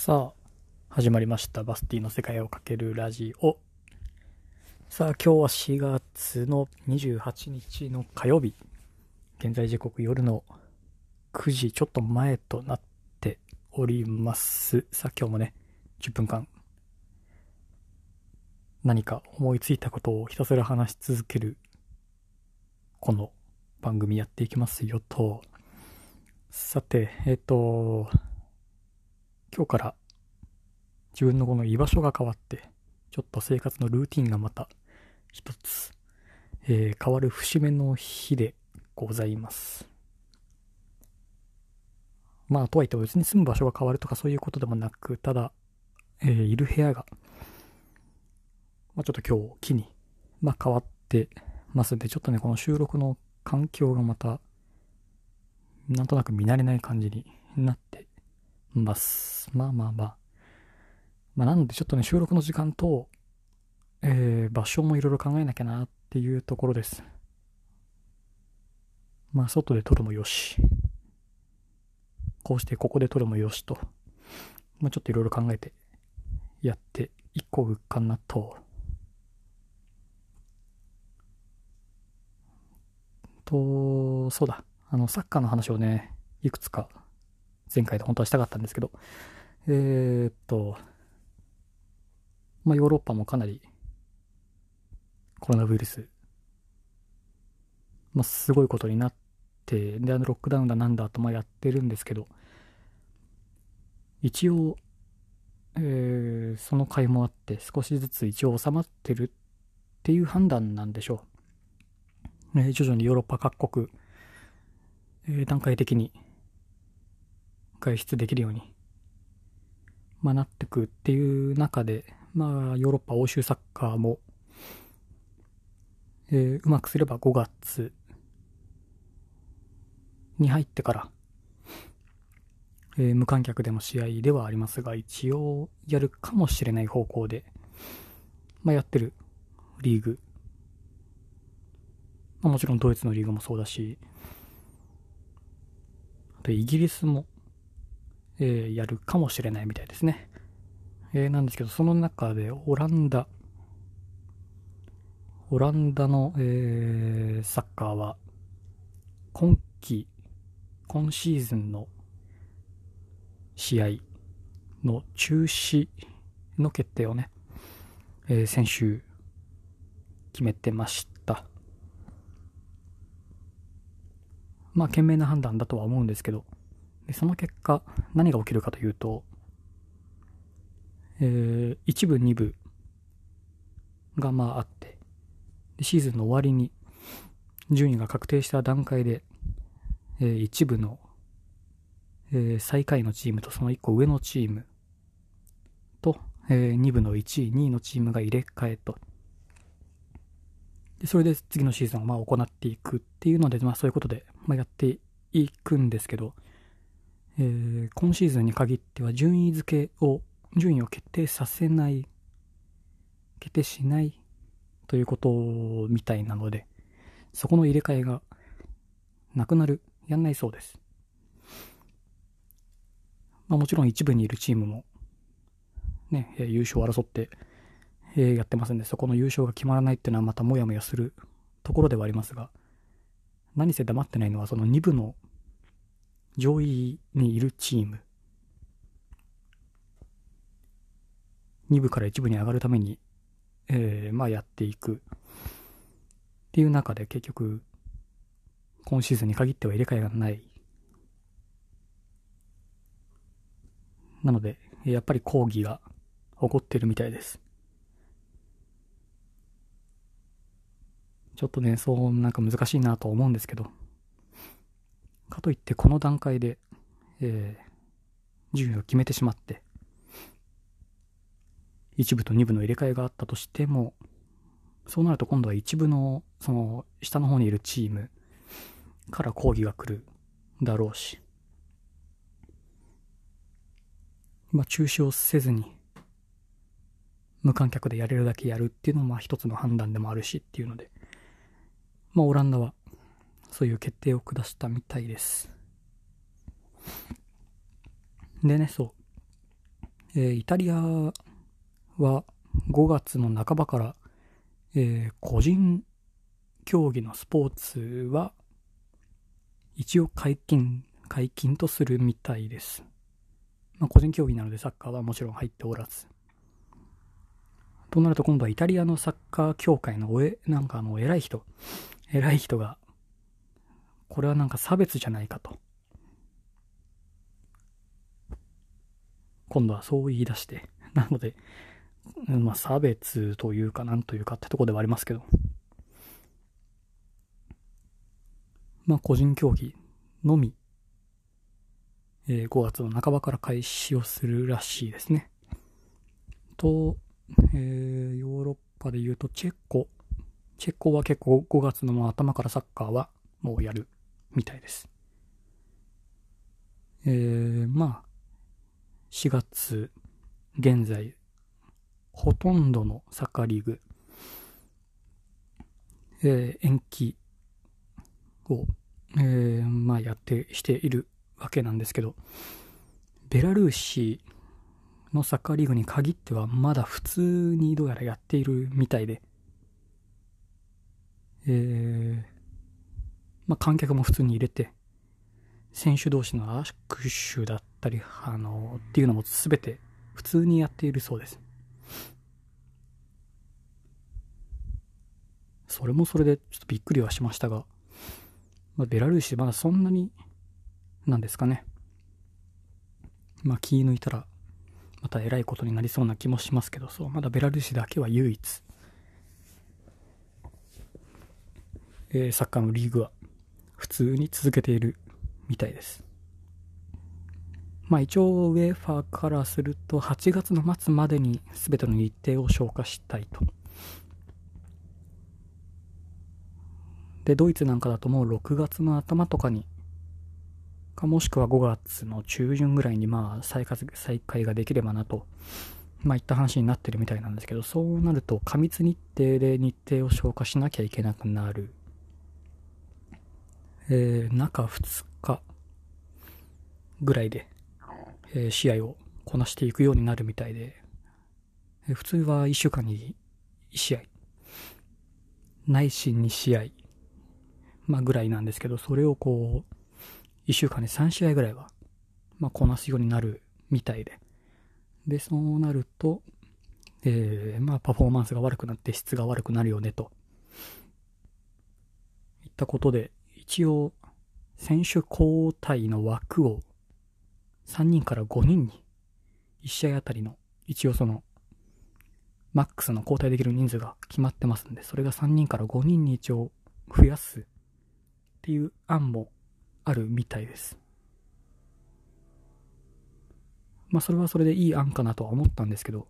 さあ、始まりました。バスティの世界をかけるラジオ。さあ、今日は4月の28日の火曜日。現在時刻夜の9時ちょっと前となっております。さあ、今日もね、10分間、何か思いついたことをひたすら話し続ける、この番組やっていきますよと。さて、えっ、と、今日から自分のこの居場所が変わって、ちょっと生活のルーティンがまた一つ、えー変わる節目の日でございます。まあ、とはいっても別に住む場所が変わるとかそういうことでもなく、ただ、えーいる部屋が、まあちょっと今日を機に、まあ変わってますんで、ちょっとね、この収録の環境がまた、なんとなく見慣れない感じになってます。まあまあまあ。まあなのでちょっとね、収録の時間と、えー、場所もいろいろ考えなきゃなっていうところです。まあ外で撮るもよし。こうしてここで撮るもよしと。まあちょっといろいろ考えてやっていこうかなと。と、そうだ。あの、サッカーの話をね、いくつか前回で本当はしたかったんですけど、えー、っと、まあ、ヨーロッパもかなりコロナウイルス、まあ、すごいことになって、で、あの、ロックダウンだなんだとまあやってるんですけど、一応、えーその回もあって少しずつ一応収まってるっていう判断なんでしょう。えー徐々にヨーロッパ各国、えー段階的に外出できるように、まあ、なってくっていう中で、まあ、ヨーロッパ欧州サッカーも、えーうまくすれば5月に入ってから、えー無観客での試合ではありますが、一応やるかもしれない方向で、まあ、やってるリーグ、まあ、もちろんドイツのリーグもそうだし、あとイギリスも、えーやるかもしれないみたいですね。えーなんですけど、その中でオランダ、オランダの、えーサッカーは、今季、今シーズンの試合の中止の決定をね、えー先週決めてました。まあ、賢明な判断だとは思うんですけど、でその結果、何が起きるかというと、えー、1部、2部がまああって、でシーズンの終わりに順位が確定した段階で、えー、1部の、えー最下位のチームとその1個上のチームと、え2部の1位、2位のチームが入れ替えと。で、それで次のシーズンをまあ行っていくっていうので、まあそういうことで、まあ、やっていくんですけど、えー今シーズンに限っては順位付けを、順位を決定させない、決定しないということみたいなので、そこの入れ替えがなくなる、やんないそうです。まあもちろん一部にいるチームも、ね、優勝を争って、えやってますんで、そこの優勝が決まらないっていうのはまたもやもやするところではありますが、何せ黙ってないのはその2部の上位にいるチーム。2部から1部に上がるために、えーまあやっていく。っていう中で結局、今シーズンに限っては入れ替えがない。なので、やっぱり抗議が起こってるみたいです。ちょっとね、そうなんか難しいなと思うんですけど、かといってこの段階で、えー順位を決めてしまって、一部と二部の入れ替えがあったとしても、そうなると今度は一部の、その、下の方にいるチームから抗議が来るだろうし、まあ中止をせずに、無観客でやれるだけやるっていうのもまあ一つの判断でもあるしっていうので、まあオランダはそういう決定を下したみたいです。でね、そう。えー、イタリアは5月の半ばから、えー、個人競技のスポーツは一応解禁、解禁とするみたいです。まあ、個人競技なのでサッカーはもちろん入っておらず。となると今度はイタリアのサッカー協会のおえ、なんかあの偉い人、偉い人が、これはなんか差別じゃないかと。今度はそう言い出して。なので、まあ差別というかなんというかってとこではありますけど。まあ個人競技のみ、えー、5月の半ばから開始をするらしいですね。と、えー、ヨーロッパで言うとチェコ。チェコは結構5月の頭からサッカーはもうやるみたいです。えー、まあ、4月現在、ほとんどのサッカーリーグ、えー、延期を、えー、まあやってしているわけなんですけど、ベラルーシのサッカーリーグに限ってはまだ普通にどうやらやっているみたいで、えー、まあ観客も普通に入れて、選手同士の握手だったり、あの、っていうのも全て普通にやっているそうです。それもそれでちょっとびっくりはしましたが、まあ、ベラルーシまだそんなに、なんですかね。まあ気抜いたらまた偉いことになりそうな気もしますけど、そう、まだベラルーシだけは唯一、えー、サッカーのリーグは普通に続けているみたいです。まあ一応ウェーファーからすると8月の末までに全ての日程を消化したいと。で、ドイツなんかだともう6月の頭とかにかもしくは5月の中旬ぐらいにまあ再再開ができればなと、まあいった話になってるみたいなんですけど、そうなると過密日程で日程を消化しなきゃいけなくなる。えー、中2日ぐらいで、えー、試合をこなしていくようになるみたいで、えー、普通は1週間に1試合、内心2試合、まあぐらいなんですけど、それをこう、1週間で3試合ぐらいは、まあ、こなすようになるみたいで。で、そうなると、えー、まあ、パフォーマンスが悪くなって質が悪くなるよね、と。いったことで、一応、選手交代の枠を3人から5人に、1試合あたりの、一応その、マックスの交代できる人数が決まってますんで、それが3人から5人に一応増やすっていう案もあるみたいです。まあそれはそれでいい案かなとは思ったんですけど、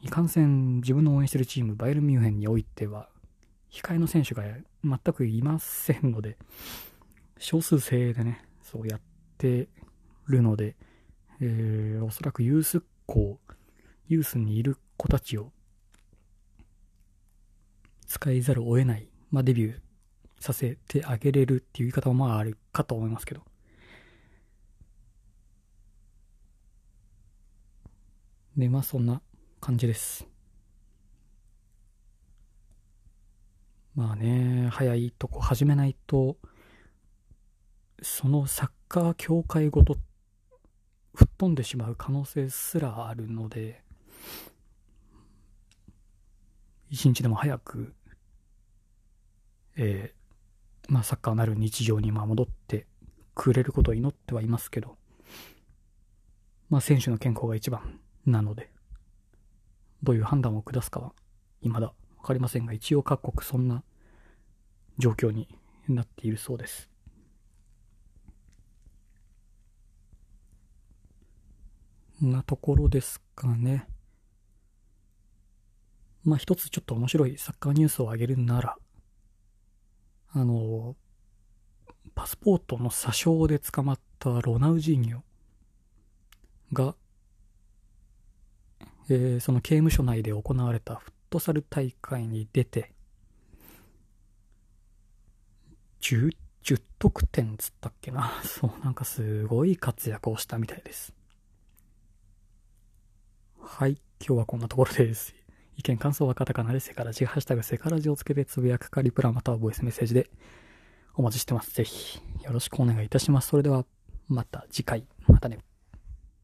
いかんせん自分の応援してるチーム、バイエルミュンヘンにおいては、控えの選手が全くいませんので、少数制でね、そうやってるので、えー、おそらくユース校、ユースにいる子たちを使いざるを得ない、まあ、デビューさせてあげれるっていう言い方もまああるかと思いますけど。で、まあそんな感じです。まあね、早いとこ始めないと、そのサッカー協会ごと吹っ飛んでしまう可能性すらあるので、一日でも早く、えまあ、サッカーなる日常に戻ってくれることを祈ってはいますけど、まあ、選手の健康が一番なので、どういう判断を下すかは未だ分かりませんが、一応各国そんな状況になっているそうです。なところですかね。まあ一つちょっと面白いサッカーニュースを挙げるなら、あの、パスポートの詐称で捕まったロナウジーニョが、えー、その刑務所内で行われたフットサル大会に出て、10, 10得点つったっけな？そう、なんかすごい活躍をしたみたいです。はい、今日はこんなところです。意見、感想はカタカナでセカラジ、ハッシュタグセカラジをつけてつぶやくかリプラまたはボイスメッセージでお待ちしてます。ぜひよろしくお願いいたします。それではまた次回。またね。